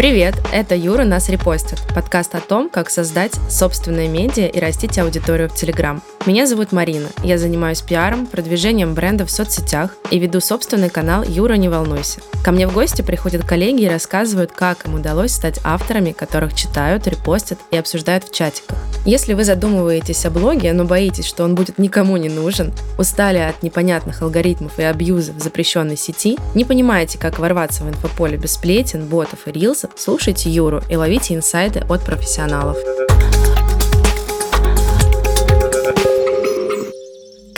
Привет, это Юра «Нас репостит» – подкаст о том, как создать собственное медиа и растить аудиторию в Телеграм. Меня зовут Марина, я занимаюсь пиаром, продвижением бренда в соцсетях и веду собственный канал «Юра, не волнуйся». Ко мне в гости приходят коллеги и рассказывают, как им удалось стать авторами, которых читают, репостят и обсуждают в чатиках. Если вы задумываетесь о блоге, но боитесь, что он будет никому не нужен, устали от непонятных алгоритмов и абьюза в запрещенной сети, не понимаете, как ворваться в инфополе без сплетен, ботов и рилсов, слушайте Юру и ловите инсайды от профессионалов.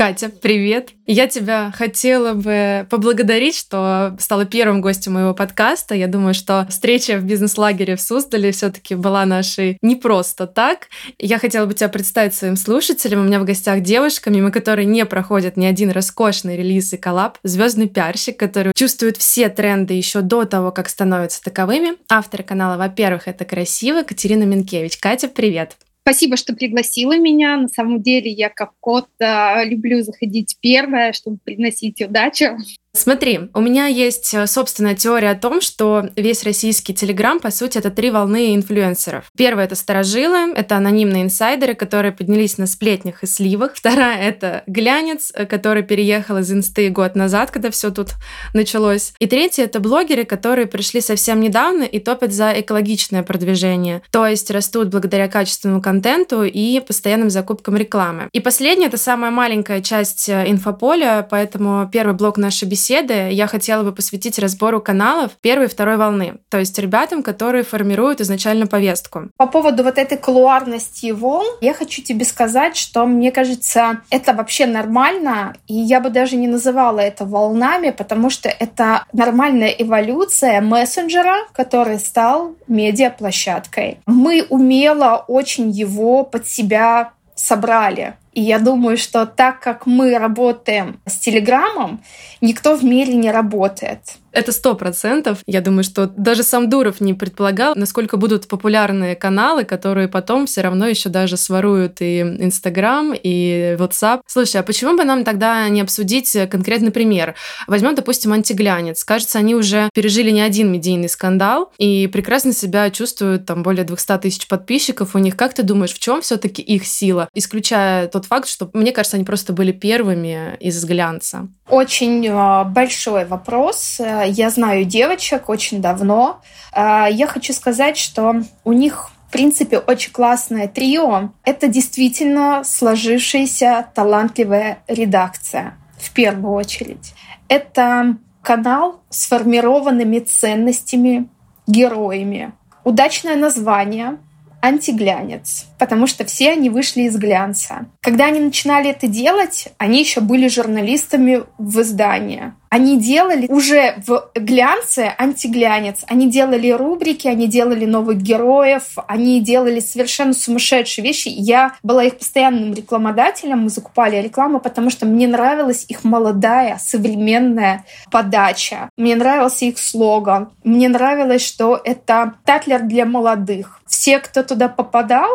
Катя, привет! Я тебя хотела бы поблагодарить, что стала первым гостем моего подкаста. Я думаю, что встреча в бизнес-лагере в Суздале все-таки была нашей не просто так. Я хотела бы тебя представить своим слушателям. У меня в гостях девушка, мимо которой не проходит ни один роскошный релиз и коллаб, звездный пиарщик, который чувствует все тренды еще до того, как становятся таковыми. Автор канала, во-первых, это красиво, Катерина Минкевич. Катя, привет! Спасибо, что пригласила меня. На самом деле я как кот а, люблю заходить первая, чтобы приносить удачу. Смотри, у меня есть э, собственная теория о том, что весь российский Телеграм, по сути, это три волны инфлюенсеров. Первая — это старожилы, это анонимные инсайдеры, которые поднялись на сплетнях и сливах. Вторая — это глянец, э, который переехал из инсты год назад, когда все тут началось. И третья — это блогеры, которые пришли совсем недавно и топят за экологичное продвижение, то есть растут благодаря качественному контенту и постоянным закупкам рекламы. И последняя — это самая маленькая часть э, инфополя, поэтому первый блок нашей беседы беседы я хотела бы посвятить разбору каналов первой и второй волны, то есть ребятам, которые формируют изначально повестку. По поводу вот этой колуарности волн, я хочу тебе сказать, что мне кажется, это вообще нормально, и я бы даже не называла это волнами, потому что это нормальная эволюция мессенджера, который стал медиаплощадкой. Мы умело очень его под себя собрали. И я думаю, что так как мы работаем с Телеграмом, никто в мире не работает. Это сто процентов. Я думаю, что даже сам Дуров не предполагал, насколько будут популярные каналы, которые потом все равно еще даже своруют и Инстаграм, и WhatsApp. Слушай, а почему бы нам тогда не обсудить конкретный пример? Возьмем, допустим, антиглянец. Кажется, они уже пережили не один медийный скандал и прекрасно себя чувствуют, там более 200 тысяч подписчиков у них. Как ты думаешь, в чем все-таки их сила, исключая тот факт, что, мне кажется, они просто были первыми из глянца? Очень а, большой вопрос я знаю девочек очень давно. А, я хочу сказать, что у них в принципе, очень классное трио. Это действительно сложившаяся талантливая редакция, в первую очередь. Это канал с сформированными ценностями, героями. Удачное название, антиглянец, потому что все они вышли из глянца. Когда они начинали это делать, они еще были журналистами в издании. Они делали уже в глянце антиглянец. Они делали рубрики, они делали новых героев, они делали совершенно сумасшедшие вещи. Я была их постоянным рекламодателем, мы закупали рекламу, потому что мне нравилась их молодая, современная подача. Мне нравился их слоган. Мне нравилось, что это татлер для молодых. Все, кто туда попадал,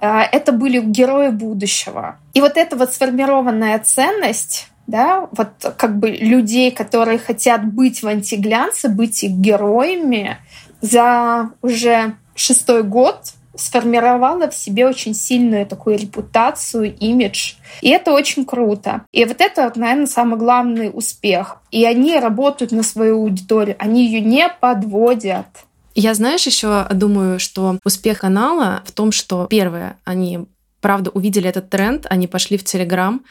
это были герои будущего. И вот эта вот сформированная ценность да, вот как бы людей, которые хотят быть в антиглянце, быть их героями, за уже шестой год сформировала в себе очень сильную такую репутацию, имидж. И это очень круто. И вот это, наверное, самый главный успех. И они работают на свою аудиторию, они ее не подводят. Я, знаешь, еще думаю, что успех канала в том, что первое, они правда увидели этот тренд, они пошли в Телеграм,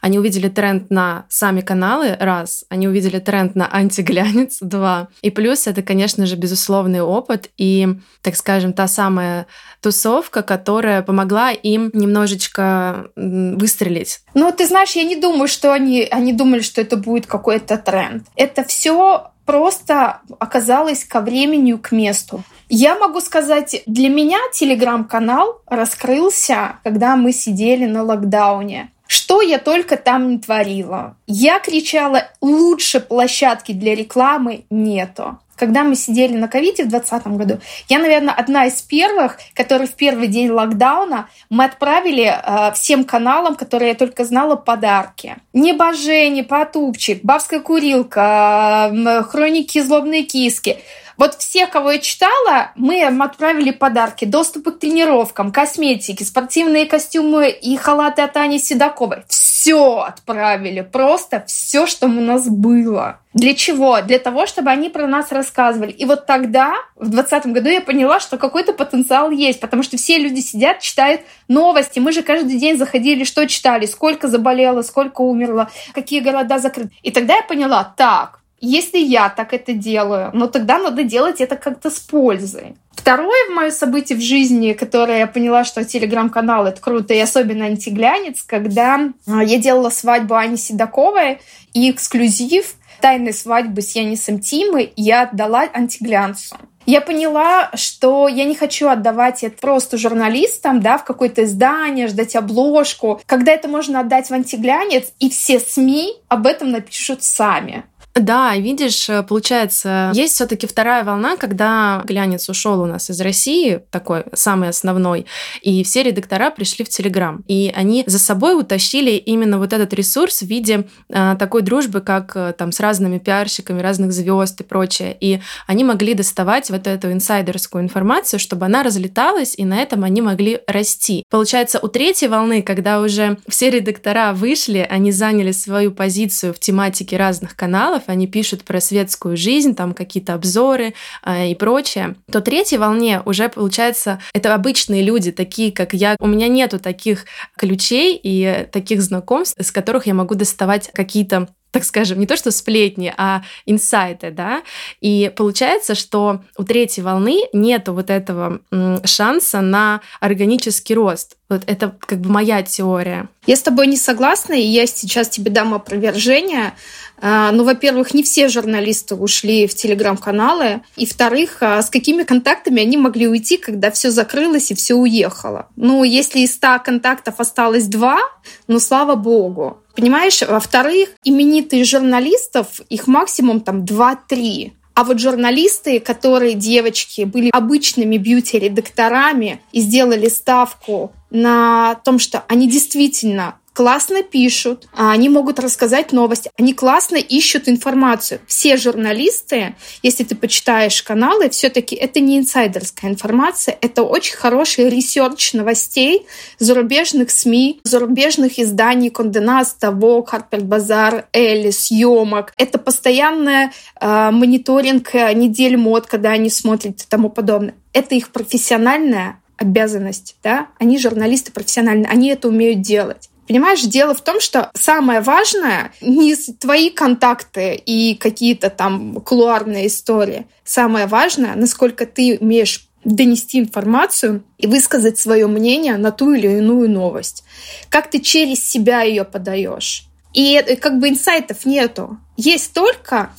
они увидели тренд на сами каналы, раз. Они увидели тренд на антиглянец, два. И плюс это, конечно же, безусловный опыт и, так скажем, та самая тусовка, которая помогла им немножечко выстрелить. Ну, ты знаешь, я не думаю, что они, они думали, что это будет какой-то тренд. Это все просто оказалось ко времени, к месту. Я могу сказать, для меня телеграм-канал раскрылся, когда мы сидели на локдауне. Что я только там не творила. Я кричала, лучше площадки для рекламы нету. Когда мы сидели на ковиде в 2020 году, я, наверное, одна из первых, которые в первый день локдауна мы отправили э, всем каналам, которые я только знала, подарки. Небожение, Потупчик, Бабская курилка, э, Хроники злобной киски. Вот все, кого я читала, мы им отправили подарки. Доступы к тренировкам, косметики, спортивные костюмы и халаты от Ани Седоковой. Все отправили. Просто все, что у нас было. Для чего? Для того, чтобы они про нас рассказывали. И вот тогда, в 2020 году, я поняла, что какой-то потенциал есть, потому что все люди сидят, читают новости. Мы же каждый день заходили, что читали, сколько заболело, сколько умерло, какие города закрыты. И тогда я поняла, так, если я так это делаю, ну тогда надо делать это как-то с пользой. Второе мое событие в жизни, которое я поняла, что телеграм-канал это круто, и особенно антиглянец, когда а, я делала свадьбу Ани Седоковой и эксклюзив тайной свадьбы с Янисом Тимой я отдала антиглянцу. Я поняла, что я не хочу отдавать это просто журналистам, да, в какое-то издание, ждать обложку, когда это можно отдать в антиглянец, и все СМИ об этом напишут сами. Да, видишь, э, получается, есть все-таки вторая волна, когда глянец ушел у нас из России, такой самый основной, и все редактора пришли в Телеграм. И они за собой утащили именно вот этот ресурс в виде э, такой дружбы, как э, там с разными пиарщиками разных звезд и прочее. И они могли доставать вот эту инсайдерскую информацию, чтобы она разлеталась, и на этом они могли расти. Получается, у третьей волны, когда уже все редактора вышли, они заняли свою позицию в тематике разных каналов, каналов, они пишут про светскую жизнь, там какие-то обзоры э, и прочее, то третьей волне уже, получается, это обычные люди, такие как я. У меня нету таких ключей и таких знакомств, с которых я могу доставать какие-то так скажем, не то что сплетни, а инсайты, да, и получается, что у третьей волны нету вот этого шанса на органический рост. Вот это как бы моя теория. Я с тобой не согласна, и я сейчас тебе дам опровержение. А, ну, во-первых, не все журналисты ушли в телеграм-каналы, и, во-вторых, а с какими контактами они могли уйти, когда все закрылось и все уехало. Ну, если из 100 контактов осталось два, ну, слава богу. Понимаешь, во-вторых, именитые журналистов, их максимум там 2-3. А вот журналисты, которые, девочки, были обычными бьюти-редакторами и сделали ставку на том, что они действительно классно пишут, а они могут рассказать новости, они классно ищут информацию. Все журналисты, если ты почитаешь каналы, все-таки это не инсайдерская информация, это очень хороший research новостей зарубежных СМИ, зарубежных изданий Конде Наста, Vogue, Harper's, Elle, съемок. Это постоянный э, мониторинг э, недель мод, когда они смотрят и тому подобное. Это их профессиональная обязанность, да, они журналисты профессиональные, они это умеют делать. Понимаешь, дело в том, что самое важное не твои контакты и какие-то там кулуарные истории. Самое важное, насколько ты умеешь донести информацию и высказать свое мнение на ту или иную новость. Как ты через себя ее подаешь. И как бы инсайтов нету. Есть только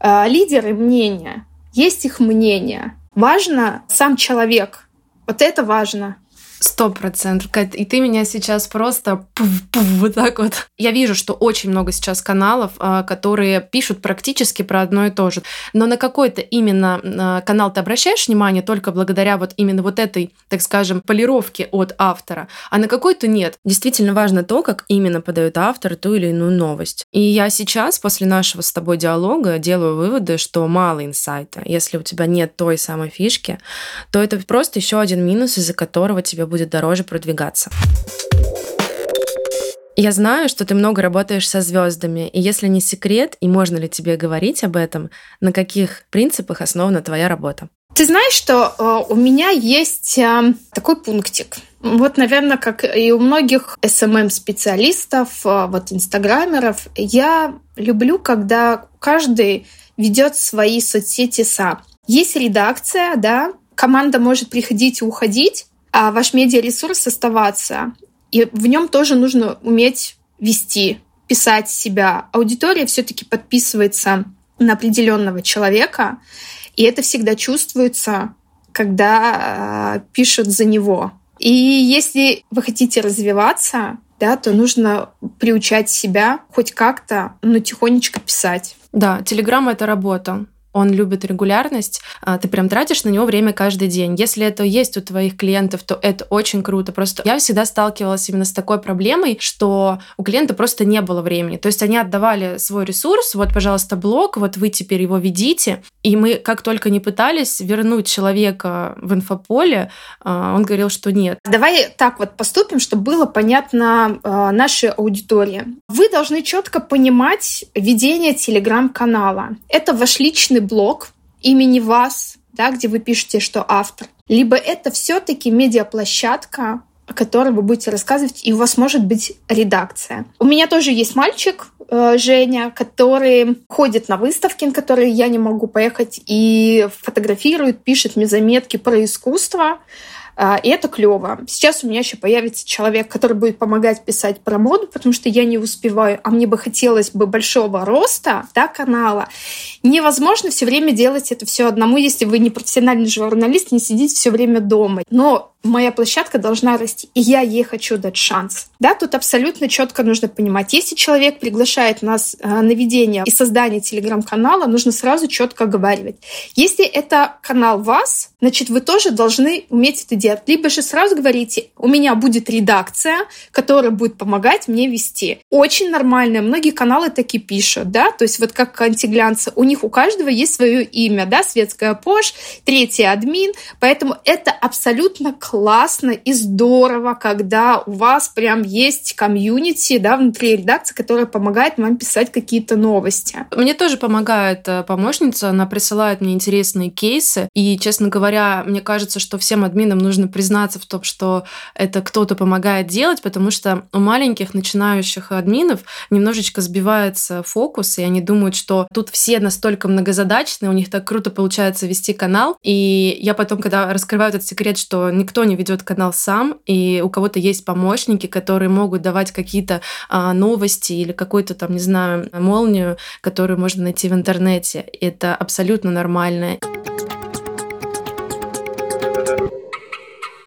э, лидеры мнения, есть их мнение. Важно сам человек. Вот это важно. Сто процентов. И ты меня сейчас просто пуф-пуф, вот так вот. Я вижу, что очень много сейчас каналов, а, которые пишут практически про одно и то же. Но на какой-то именно а, канал ты обращаешь внимание только благодаря вот именно вот этой, так скажем, полировке от автора, а на какой-то нет. Действительно важно то, как именно подает автор ту или иную новость. И я сейчас, после нашего с тобой диалога, делаю выводы, что мало инсайта. Если у тебя нет той самой фишки, то это просто еще один минус, из-за которого тебе будет дороже продвигаться. Я знаю, что ты много работаешь со звездами, и если не секрет, и можно ли тебе говорить об этом, на каких принципах основана твоя работа? Ты знаешь, что э, у меня есть э, такой пунктик. Вот, наверное, как и у многих SMM-специалистов, э, вот инстаграмеров, я люблю, когда каждый ведет свои соцсети сам. Есть редакция, да, команда может приходить и уходить, ваш медиаресурс оставаться. И в нем тоже нужно уметь вести, писать себя. Аудитория все-таки подписывается на определенного человека, и это всегда чувствуется, когда э, пишут за него. И если вы хотите развиваться, да, то нужно приучать себя хоть как-то, но тихонечко писать. Да, Телеграм — это работа он любит регулярность, а, ты прям тратишь на него время каждый день. Если это есть у твоих клиентов, то это очень круто. Просто я всегда сталкивалась именно с такой проблемой, что у клиента просто не было времени. То есть они отдавали свой ресурс, вот, пожалуйста, блог, вот вы теперь его ведите. И мы как только не пытались вернуть человека в инфополе, а, он говорил, что нет. Давай так вот поступим, чтобы было понятно а, нашей аудитории. Вы должны четко понимать ведение телеграм-канала. Это ваш личный блог имени вас, да, где вы пишете, что автор. Либо это все-таки медиаплощадка, о которой вы будете рассказывать, и у вас может быть редакция. У меня тоже есть мальчик, э, Женя, который ходит на выставки, на которые я не могу поехать, и фотографирует, пишет мне заметки про искусство. А, и это клево. Сейчас у меня еще появится человек, который будет помогать писать про моду, потому что я не успеваю, а мне бы хотелось бы большого роста да, канала. Невозможно все время делать это все одному, если вы не профессиональный журналист, не сидите все время дома. Но моя площадка должна расти, и я ей хочу дать шанс. Да, тут абсолютно четко нужно понимать, если человек приглашает нас э, на ведение и создание телеграм-канала, нужно сразу четко оговаривать. Если это канал вас, значит, вы тоже должны уметь это делать. Либо же сразу говорите, у меня будет редакция, которая будет помогать мне вести. Очень нормально. Многие каналы таки пишут, да, то есть вот как антиглянцы, у них у каждого есть свое имя, да, светская пош, третий админ, поэтому это абсолютно классно и здорово, когда у вас прям есть комьюнити, да, внутри редакции, которая помогает вам писать какие-то новости. Мне тоже помогает э, помощница, она присылает мне интересные кейсы, и, честно говоря, мне кажется, что всем админам нужно признаться в том, что это кто-то помогает делать, потому что у маленьких начинающих админов немножечко сбивается фокус, и они думают, что тут все настолько многозадачные, у них так круто получается вести канал, и я потом, когда раскрываю этот секрет, что никто никто не ведет канал сам, и у кого-то есть помощники, которые могут давать какие-то а, новости или какую-то там, не знаю, молнию, которую можно найти в интернете. Это абсолютно нормально.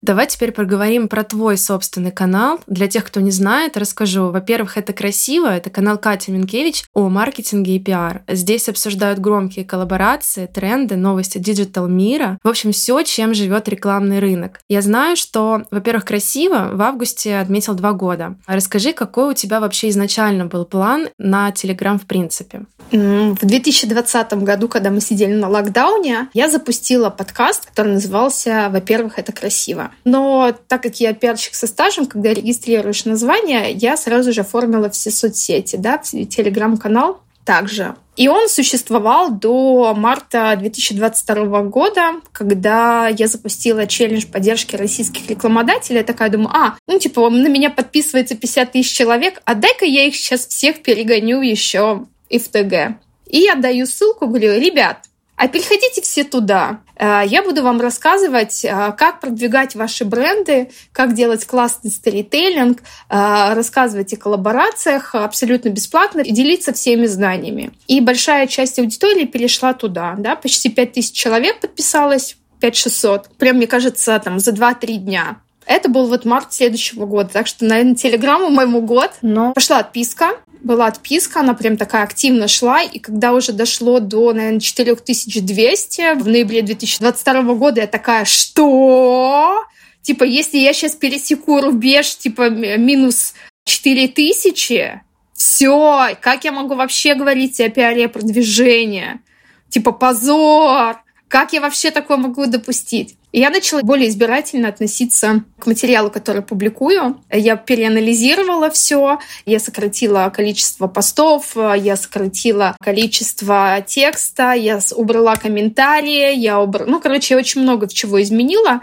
Давай теперь поговорим про твой собственный канал. Для тех, кто не знает, расскажу. Во-первых, это красиво. Это канал Кати Минкевич о маркетинге и пиар. Здесь обсуждают громкие коллаборации, тренды, новости диджитал мира. В общем, все, чем живет рекламный рынок. Я знаю, что, во-первых, красиво. В августе отметил два года. Расскажи, какой у тебя вообще изначально был план на Телеграм в принципе? В 2020 году, когда мы сидели на локдауне, я запустила подкаст, который назывался «Во-первых, это красиво». Но так как я пиарщик со стажем, когда регистрируешь название, я сразу же оформила все соцсети, да, телеграм-канал также. И он существовал до марта 2022 года, когда я запустила челлендж поддержки российских рекламодателей. Я такая думаю, а, ну типа на меня подписывается 50 тысяч человек, а дай-ка я их сейчас всех перегоню еще и в ТГ. И я даю ссылку, говорю, ребят, а переходите все туда. Э, я буду вам рассказывать, э, как продвигать ваши бренды, как делать классный сторителлинг, э, рассказывать о коллаборациях абсолютно бесплатно и делиться всеми знаниями. И большая часть аудитории перешла туда. Да? Почти 5000 человек подписалось, 5600. Прям, мне кажется, там за 2-3 дня. Это был вот март следующего года. Так что, наверное, телеграмму моему год. Но пошла отписка. Была отписка, она прям такая активно шла. И когда уже дошло до, наверное, 4200 в ноябре 2022 года, я такая, что? Типа, если я сейчас пересеку рубеж, типа, минус 4000, все, как я могу вообще говорить о пиаре продвижения? Типа, позор! Как я вообще такое могу допустить? И я начала более избирательно относиться к материалу, который публикую. Я переанализировала все, я сократила количество постов, я сократила количество текста, я убрала комментарии, я убрала... Ну, короче, я очень много чего изменила.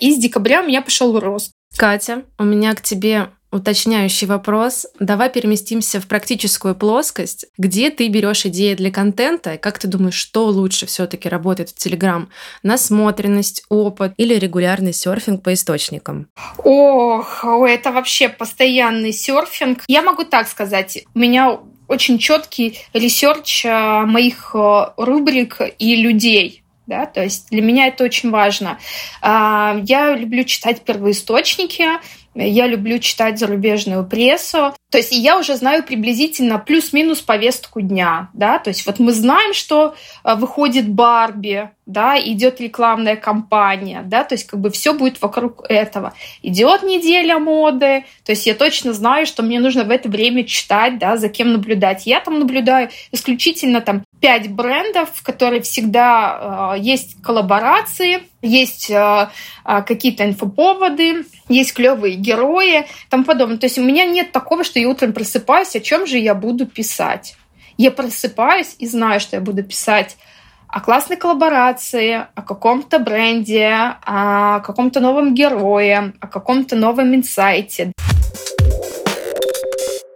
И с декабря у меня пошел рост. Катя, у меня к тебе уточняющий вопрос. Давай переместимся в практическую плоскость. Где ты берешь идеи для контента? Как ты думаешь, что лучше все-таки работает в Телеграм? Насмотренность, опыт или регулярный серфинг по источникам? Ох, это вообще постоянный серфинг. Я могу так сказать. У меня очень четкий research э, моих э, рубрик и людей да, то есть для меня это очень важно. А, я люблю читать первоисточники, я люблю читать зарубежную прессу. То есть я уже знаю приблизительно плюс-минус повестку дня, да, то есть вот мы знаем, что э, выходит Барби, да, идет рекламная кампания, да, то есть как бы все будет вокруг этого. Идет неделя моды, то есть я точно знаю, что мне нужно в это время читать, да, за кем наблюдать. Я там наблюдаю исключительно там пять брендов, в которые всегда э, есть коллаборации, есть э, э, какие-то инфоповоды, есть клевые герои, и тому подобное. То есть у меня нет такого, что я утром просыпаюсь, о чем же я буду писать. Я просыпаюсь и знаю, что я буду писать о классной коллаборации, о каком-то бренде, о каком-то новом герое, о каком-то новом инсайте.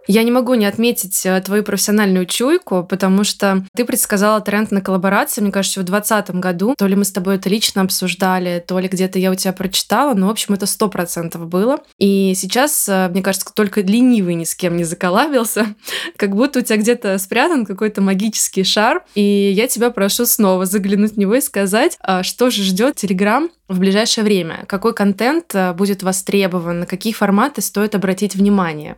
Я не могу не отметить э, твою профессиональную чуйку, потому что ты предсказала тренд на коллаборации, мне кажется, в 2020 году. То ли мы с тобой это лично обсуждали, то ли где-то я у тебя прочитала, но, в общем, это сто процентов было. И сейчас, э, мне кажется, только ленивый ни с кем не заколабился, как будто у тебя где-то спрятан какой-то магический шар, и я тебя прошу снова заглянуть в него и сказать, а, что же ждет Телеграм в ближайшее время, какой контент э, будет востребован, на какие форматы стоит обратить внимание.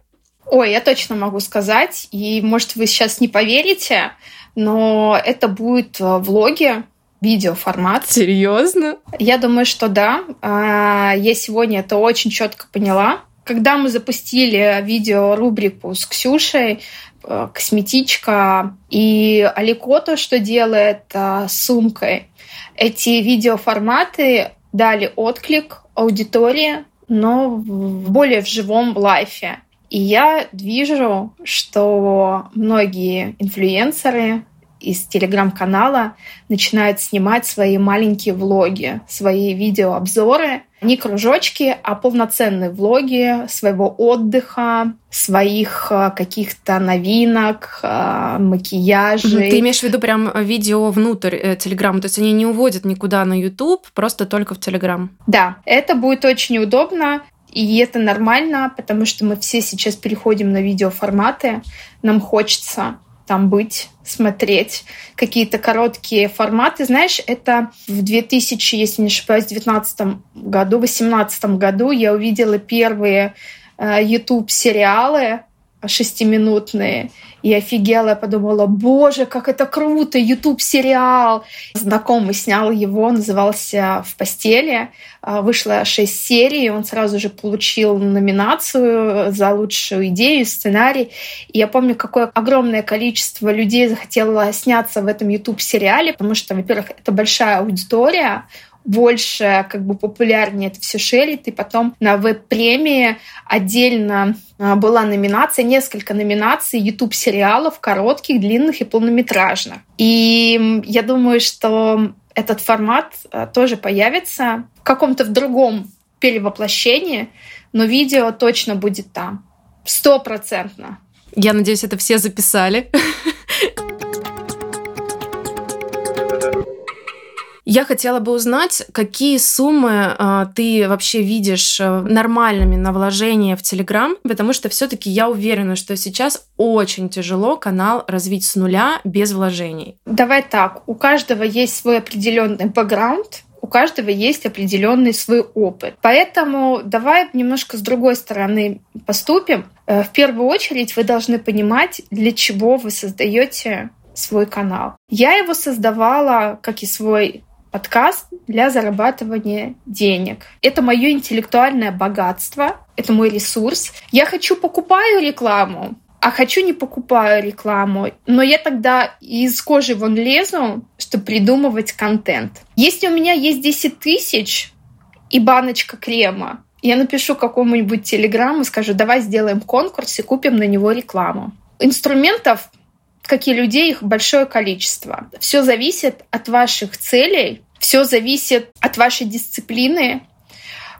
Ой, я точно могу сказать, и, может, вы сейчас не поверите, но это будет э, влоги, видеоформат. Серьезно? Я думаю, что да. А, я сегодня это очень четко поняла. Когда мы запустили видеорубрику с Ксюшей, э, косметичка и Аликото, что делает э, с сумкой, эти видеоформаты дали отклик аудитории, но в более в живом лайфе. И я вижу, что многие инфлюенсеры из телеграм-канала начинают снимать свои маленькие влоги, свои видеообзоры. Не кружочки, а полноценные влоги своего отдыха, своих э, каких-то новинок, э, макияжей. Ты имеешь в виду прям видео внутрь э, Телеграма? То есть они не уводят никуда на YouTube, просто только в Телеграм? Да, это будет очень удобно. И это нормально, потому что мы все сейчас переходим на видеоформаты. Нам хочется там быть, смотреть какие-то короткие форматы. Знаешь, это в 2000, если не ошибаюсь, 2019 году, 2018 году я увидела первые YouTube-сериалы шестиминутные. И офигела, я подумала, боже, как это круто, YouTube сериал. Знакомый снял его, назывался «В постели». А, вышло шесть серий, он сразу же получил номинацию за лучшую идею, сценарий. И я помню, какое огромное количество людей захотело сняться в этом YouTube сериале, потому что, во-первых, это большая аудитория, больше как бы популярнее это все шерит. И потом на веб-премии отдельно а, была номинация, несколько номинаций YouTube-сериалов, коротких, длинных и полнометражных. И я думаю, что этот формат а, тоже появится в каком-то в другом перевоплощении, но видео точно будет там. Стопроцентно. Я надеюсь, это все записали. Я хотела бы узнать, какие суммы э, ты вообще видишь э, нормальными на вложение в Телеграм, потому что все-таки я уверена, что сейчас очень тяжело канал развить с нуля без вложений. Давай так, у каждого есть свой определенный бэкграунд, у каждого есть определенный свой опыт. Поэтому давай немножко с другой стороны поступим. Э, в первую очередь вы должны понимать, для чего вы создаете свой канал. Я его создавала, как и свой подкаст для зарабатывания денег. Это мое интеллектуальное богатство, это мой ресурс. Я хочу покупаю рекламу, а хочу не покупаю рекламу, но я тогда из кожи вон лезу, чтобы придумывать контент. Если у меня есть 10 тысяч и баночка крема, я напишу какому-нибудь телеграмму, скажу, давай сделаем конкурс и купим на него рекламу. Инструментов как и людей, их большое количество. Все зависит от ваших целей, все зависит от вашей дисциплины.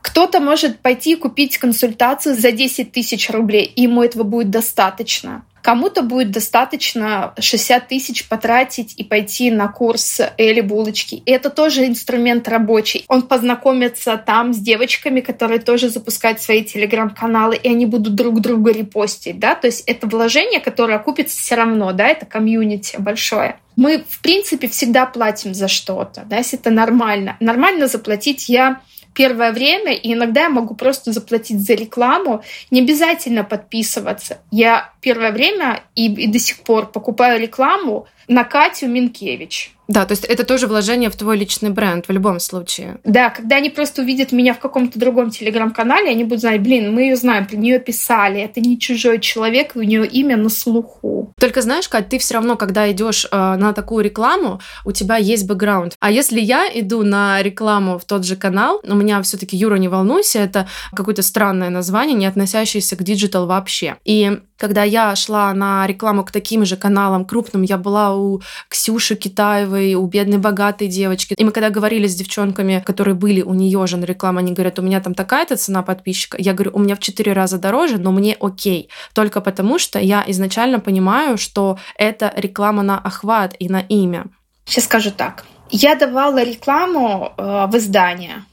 Кто-то может пойти купить консультацию за 10 тысяч рублей, и ему этого будет достаточно. Кому-то будет достаточно 60 тысяч потратить и пойти на курс Эли Булочки. И это тоже инструмент рабочий. Он познакомится там с девочками, которые тоже запускают свои телеграм-каналы, и они будут друг друга репостить. Да? То есть это вложение, которое окупится все равно. Да? Это комьюнити большое. Мы, в принципе, всегда платим за что-то, да, если это нормально. Нормально заплатить я первое время, и иногда я могу просто заплатить за рекламу, не обязательно подписываться. Я первое время и, и до сих пор покупаю рекламу на Катю Минкевич. Да, то есть это тоже вложение в твой личный бренд в любом случае. Да, когда они просто увидят меня в каком-то другом телеграм-канале, они будут знать, блин, мы ее знаем, про нее писали, это не чужой человек, у нее имя на слуху. Только знаешь, Кать, ты все равно, когда идешь э, на такую рекламу, у тебя есть бэкграунд. А если я иду на рекламу в тот же канал, у меня все-таки Юра, не волнуйся, это какое-то странное название, не относящееся к digital вообще. И когда я шла на рекламу к таким же каналам крупным, я была у Ксюши Китаевой, у бедной богатой девочки. И мы когда говорили с девчонками, которые были у нее же на рекламу, они говорят, у меня там такая-то цена подписчика. Я говорю, у меня в четыре раза дороже, но мне окей. Только потому, что я изначально понимаю, что это реклама на охват и на имя. Сейчас скажу так. Я давала рекламу э, в издание.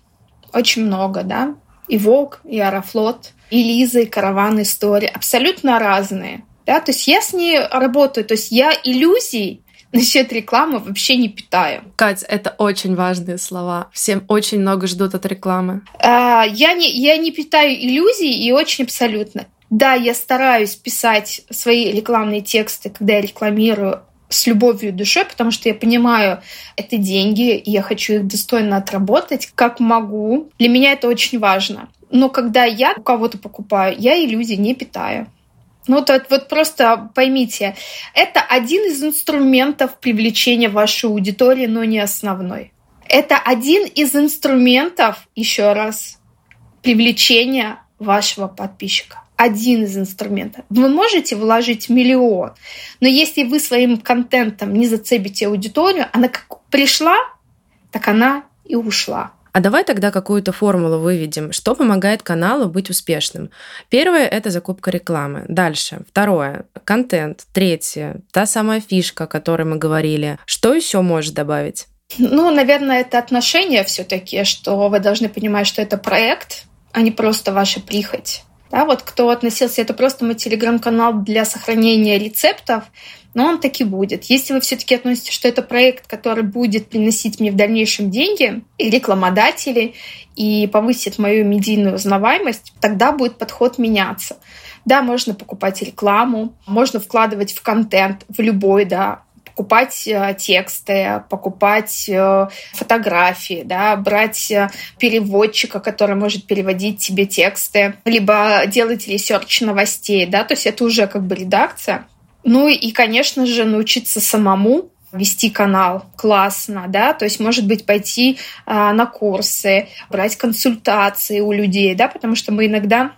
Очень много, да. И Волк, и Аэрофлот, и Лиза, и Караван Истории. Абсолютно разные. Да? То есть я с ней работаю. То есть я иллюзий насчет рекламы вообще не питаю. Кать, это очень важные слова. Всем очень много ждут от рекламы. А, я, не, я не питаю иллюзий и очень абсолютно. Да, я стараюсь писать свои рекламные тексты, когда я рекламирую с любовью и душой, потому что я понимаю, это деньги, и я хочу их достойно отработать, как могу. Для меня это очень важно. Но когда я у кого-то покупаю, я иллюзий не питаю. Ну, вот, вот просто поймите, это один из инструментов привлечения вашей аудитории, но не основной. Это один из инструментов, еще раз, привлечения вашего подписчика. Один из инструментов. Вы можете вложить миллион, но если вы своим контентом не зацепите аудиторию, она как пришла, так она и ушла. А давай тогда какую-то формулу выведем, что помогает каналу быть успешным. Первое — это закупка рекламы. Дальше. Второе — контент. Третье — та самая фишка, о которой мы говорили. Что еще можешь добавить? Ну, наверное, это отношения все-таки, что вы должны понимать, что это проект, а не просто ваша прихоть. Да, вот кто относился, это просто мой телеграм-канал для сохранения рецептов, но он таки будет. Если вы все-таки относитесь, что это проект, который будет приносить мне в дальнейшем деньги и рекламодатели, и повысит мою медийную узнаваемость, тогда будет подход меняться. Да, можно покупать рекламу, можно вкладывать в контент, в любой, да, покупать э, тексты, покупать э, фотографии, да, брать э, переводчика, который может переводить тебе тексты, либо делать research новостей, да, то есть это уже как бы редакция. Ну и, конечно же, научиться самому вести канал классно, да, то есть, может быть, пойти а, на курсы, брать консультации у людей, да, потому что мы иногда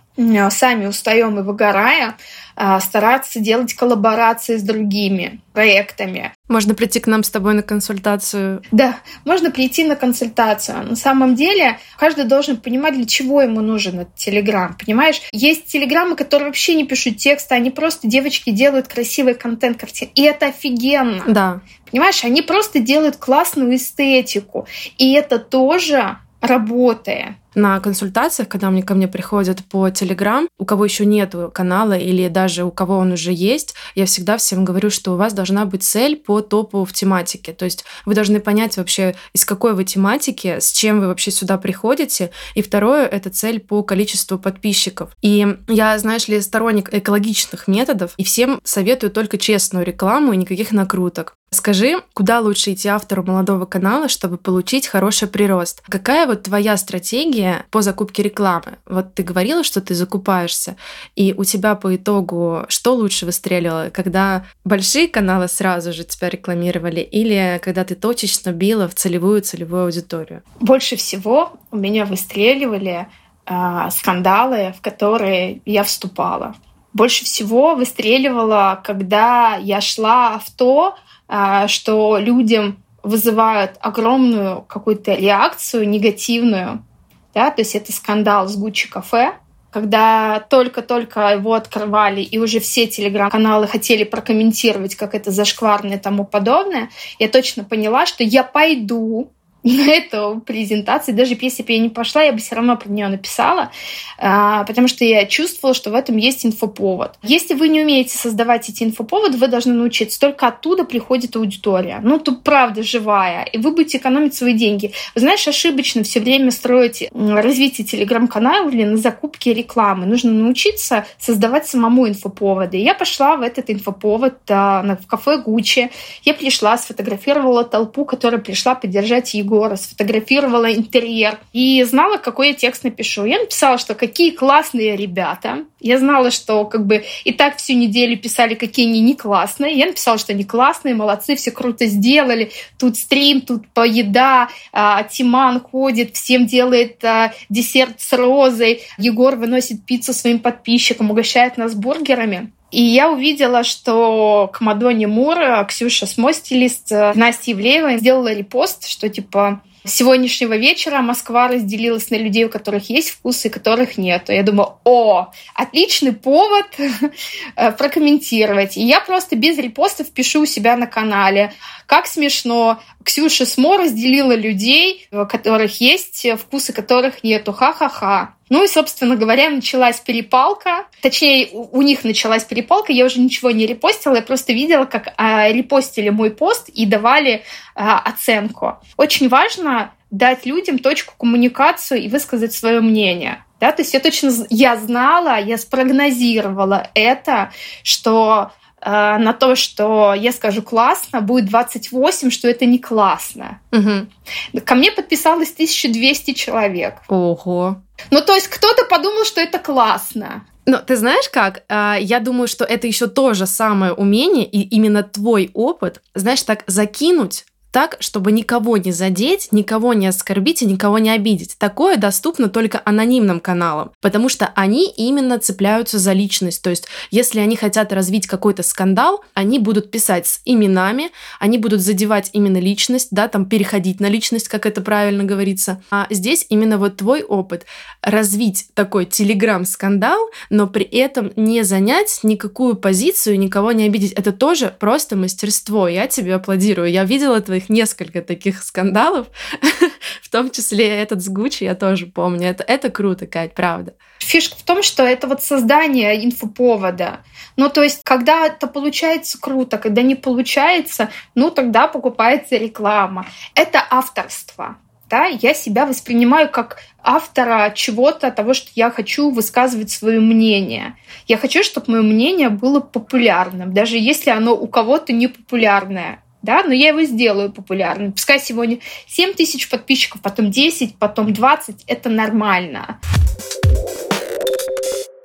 сами устаем и выгорая, а, стараться делать коллаборации с другими проектами. Можно прийти к нам с тобой на консультацию. Да, можно прийти на консультацию. На самом деле каждый должен понимать, для чего ему нужен этот Телеграм. Понимаешь, есть Телеграммы, которые вообще не пишут тексты, они просто девочки делают красивый контент, картин. И это офигенно. Да. Понимаешь, они просто делают классную эстетику. И это тоже работает на консультациях, когда мне ко мне приходят по Телеграм, у кого еще нет канала или даже у кого он уже есть, я всегда всем говорю, что у вас должна быть цель по топу в тематике. То есть вы должны понять вообще, из какой вы тематики, с чем вы вообще сюда приходите. И второе — это цель по количеству подписчиков. И я, знаешь ли, сторонник экологичных методов, и всем советую только честную рекламу и никаких накруток. Скажи, куда лучше идти автору молодого канала, чтобы получить хороший прирост? Какая вот твоя стратегия по закупке рекламы? Вот ты говорила, что ты закупаешься, и у тебя по итогу что лучше выстреливало? Когда большие каналы сразу же тебя рекламировали или когда ты точечно била в целевую-целевую аудиторию? Больше всего у меня выстреливали э, скандалы, в которые я вступала. Больше всего выстреливала, когда я шла в то, а, что людям вызывают огромную какую-то реакцию негативную. Да? То есть это скандал с Гуччи кафе, когда только-только его открывали, и уже все телеграм-каналы хотели прокомментировать, как это зашкварно и тому подобное, я точно поняла, что я пойду на эту презентацию. Даже если бы я не пошла, я бы все равно про нее написала, а, потому что я чувствовала, что в этом есть инфоповод. Если вы не умеете создавать эти инфоповоды, вы должны научиться. Только оттуда приходит аудитория. Ну, тут правда живая. И вы будете экономить свои деньги. Вы знаешь, ошибочно все время строить развитие телеграм-канала или на закупке рекламы. Нужно научиться создавать самому инфоповоды. Я пошла в этот инфоповод а, в кафе Гуччи. Я пришла, сфотографировала толпу, которая пришла поддержать Егора Егора, сфотографировала интерьер и знала, какой я текст напишу. Я написала, что какие классные ребята. Я знала, что как бы и так всю неделю писали, какие они не классные. Я написала, что они классные, молодцы, все круто сделали. Тут стрим, тут поеда, а, Тиман ходит, всем делает а, десерт с розой. Егор выносит пиццу своим подписчикам, угощает нас бургерами. И я увидела, что к Мадонне Мур Ксюша Смостилист, Настя Ивлеева сделала репост, что типа с сегодняшнего вечера Москва разделилась на людей, у которых есть вкус и которых нет. Я думаю, о, отличный повод э, прокомментировать. И я просто без репостов пишу у себя на канале. Как смешно. Ксюша Смо разделила людей, у которых есть вкусы, которых нету. Ха-ха-ха. Ну и, собственно говоря, началась перепалка. Точнее, у них началась перепалка. Я уже ничего не репостила. Я просто видела, как а, репостили мой пост и давали а, оценку. Очень важно дать людям точку коммуникацию и высказать свое мнение. Да, то есть я точно я знала, я спрогнозировала это, что Э, на то, что я скажу классно, будет 28, что это не классно. Угу. Ко мне подписалось 1200 человек. Ого. Ну, то есть кто-то подумал, что это классно. Но ты знаешь как? А, я думаю, что это еще то же самое умение, и именно твой опыт, знаешь, так закинуть так, чтобы никого не задеть, никого не оскорбить и никого не обидеть. Такое доступно только анонимным каналам, потому что они именно цепляются за личность. То есть, если они хотят развить какой-то скандал, они будут писать с именами, они будут задевать именно личность, да, там переходить на личность, как это правильно говорится. А здесь именно вот твой опыт развить такой телеграм-скандал, но при этом не занять никакую позицию, никого не обидеть. Это тоже просто мастерство. Я тебе аплодирую. Я видела твои их несколько таких скандалов, в том числе этот с Гуччи, я тоже помню. Это, это круто, Кать, правда. Фишка в том, что это вот создание инфоповода. Ну, то есть, когда это получается круто, когда не получается, ну, тогда покупается реклама. Это авторство. Да, я себя воспринимаю как автора чего-то, того, что я хочу высказывать свое мнение. Я хочу, чтобы мое мнение было популярным, даже если оно у кого-то не популярное да, но я его сделаю популярным. Пускай сегодня 7 тысяч подписчиков, потом 10, потом 20, это нормально.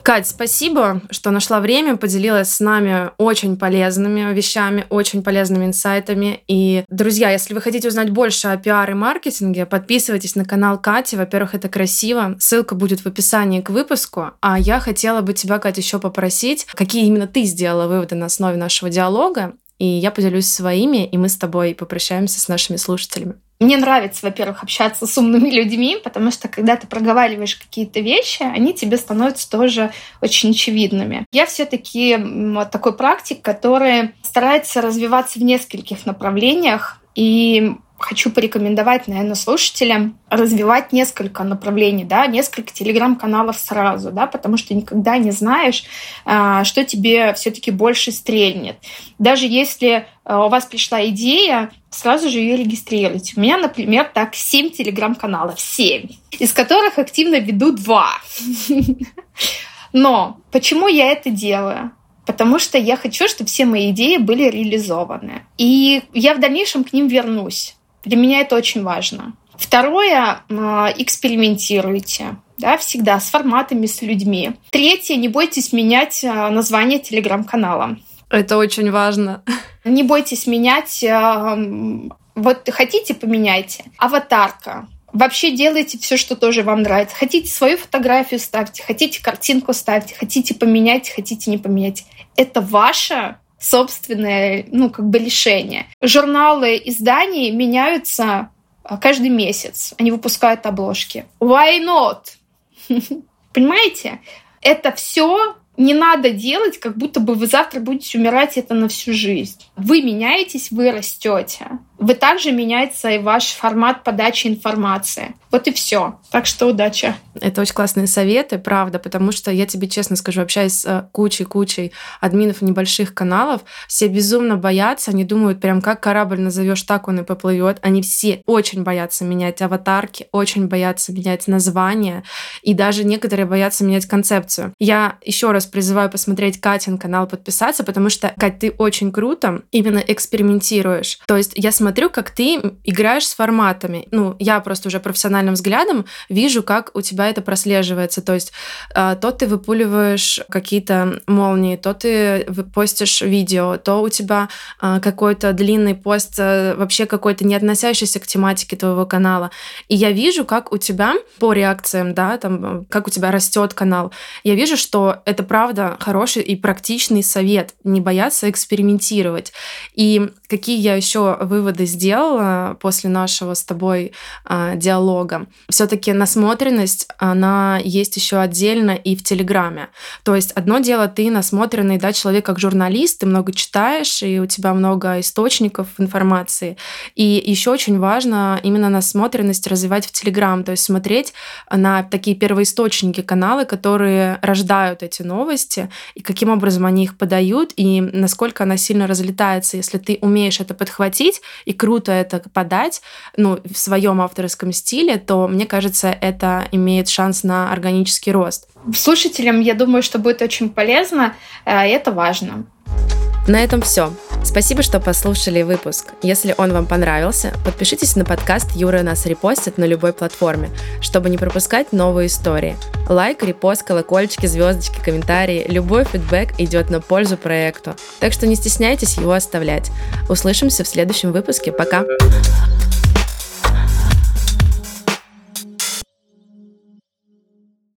Кать, спасибо, что нашла время, поделилась с нами очень полезными вещами, очень полезными инсайтами. И, друзья, если вы хотите узнать больше о пиар и маркетинге, подписывайтесь на канал Кати. Во-первых, это красиво. Ссылка будет в описании к выпуску. А я хотела бы тебя, Катя, еще попросить, какие именно ты сделала выводы на основе нашего диалога, и я поделюсь своими, и мы с тобой попрощаемся с нашими слушателями. Мне нравится, во-первых, общаться с умными людьми, потому что когда ты проговариваешь какие-то вещи, они тебе становятся тоже очень очевидными. Я все-таки вот такой практик, который старается развиваться в нескольких направлениях. И хочу порекомендовать, наверное, слушателям развивать несколько направлений, да, несколько телеграм-каналов сразу, да, потому что никогда не знаешь, а, что тебе все-таки больше стрельнет. Даже если а, у вас пришла идея, сразу же ее регистрируйте. У меня, например, так 7 телеграм-каналов, 7, из которых активно веду 2. Но почему я это делаю? Потому что я хочу, чтобы все мои идеи были реализованы. И я в дальнейшем к ним вернусь. Для меня это очень важно. Второе, экспериментируйте. Да, всегда с форматами, с людьми. Третье, не бойтесь менять а, название телеграм-канала. Это очень важно. Не бойтесь менять. А, вот хотите, поменяйте. Аватарка. Вообще делайте все, что тоже вам нравится. Хотите свою фотографию ставьте, хотите картинку ставьте, хотите поменять, хотите не поменять. Это ваше собственное, ну, как бы решение. Журналы изданий меняются а, каждый месяц. Они выпускают обложки. Why not? Понимаете? Это все не надо делать, как будто бы вы завтра будете умирать это на всю жизнь. Вы меняетесь, вы растете. Вы также меняется и ваш формат подачи информации. Вот и все. Так что удачи. Это очень классные советы, правда, потому что я тебе честно скажу, общаясь с э, кучей-кучей админов небольших каналов, все безумно боятся, они думают, прям как корабль назовешь, так он и поплывет. Они все очень боятся менять аватарки, очень боятся менять названия, и даже некоторые боятся менять концепцию. Я еще раз призываю посмотреть Катин канал, подписаться, потому что, Кать, ты очень круто именно экспериментируешь. То есть я смотрю, как ты играешь с форматами. Ну, я просто уже профессиональным взглядом вижу, как у тебя это прослеживается. То есть э, то ты выпуливаешь какие-то молнии, то ты постишь видео, то у тебя э, какой-то длинный пост, э, вообще какой-то не относящийся к тематике твоего канала. И я вижу, как у тебя по реакциям, да, там, как у тебя растет канал. Я вижу, что это правда хороший и практичный совет. Не бояться экспериментировать. И какие я еще выводы сделала после нашего с тобой э, диалога. Все-таки насмотренность, она есть еще отдельно и в Телеграме. То есть одно дело, ты насмотренный, да, человек как журналист, ты много читаешь, и у тебя много источников информации. И еще очень важно именно насмотренность развивать в Телеграм, то есть смотреть на такие первоисточники каналы, которые рождают эти новости, и каким образом они их подают, и насколько она сильно разлетается, если ты умеешь это подхватить и круто это подать, ну, в своем авторском стиле, то, мне кажется, это имеет шанс на органический рост. Слушателям, я думаю, что будет очень полезно, э, это важно. На этом все. Спасибо, что послушали выпуск. Если он вам понравился, подпишитесь на подкаст Юра нас репостит на любой платформе, чтобы не пропускать новые истории. Лайк, репост, колокольчики, звездочки, комментарии, любой фидбэк идет на пользу проекту. Так что не стесняйтесь его оставлять. Услышимся в следующем выпуске. Пока! Пока!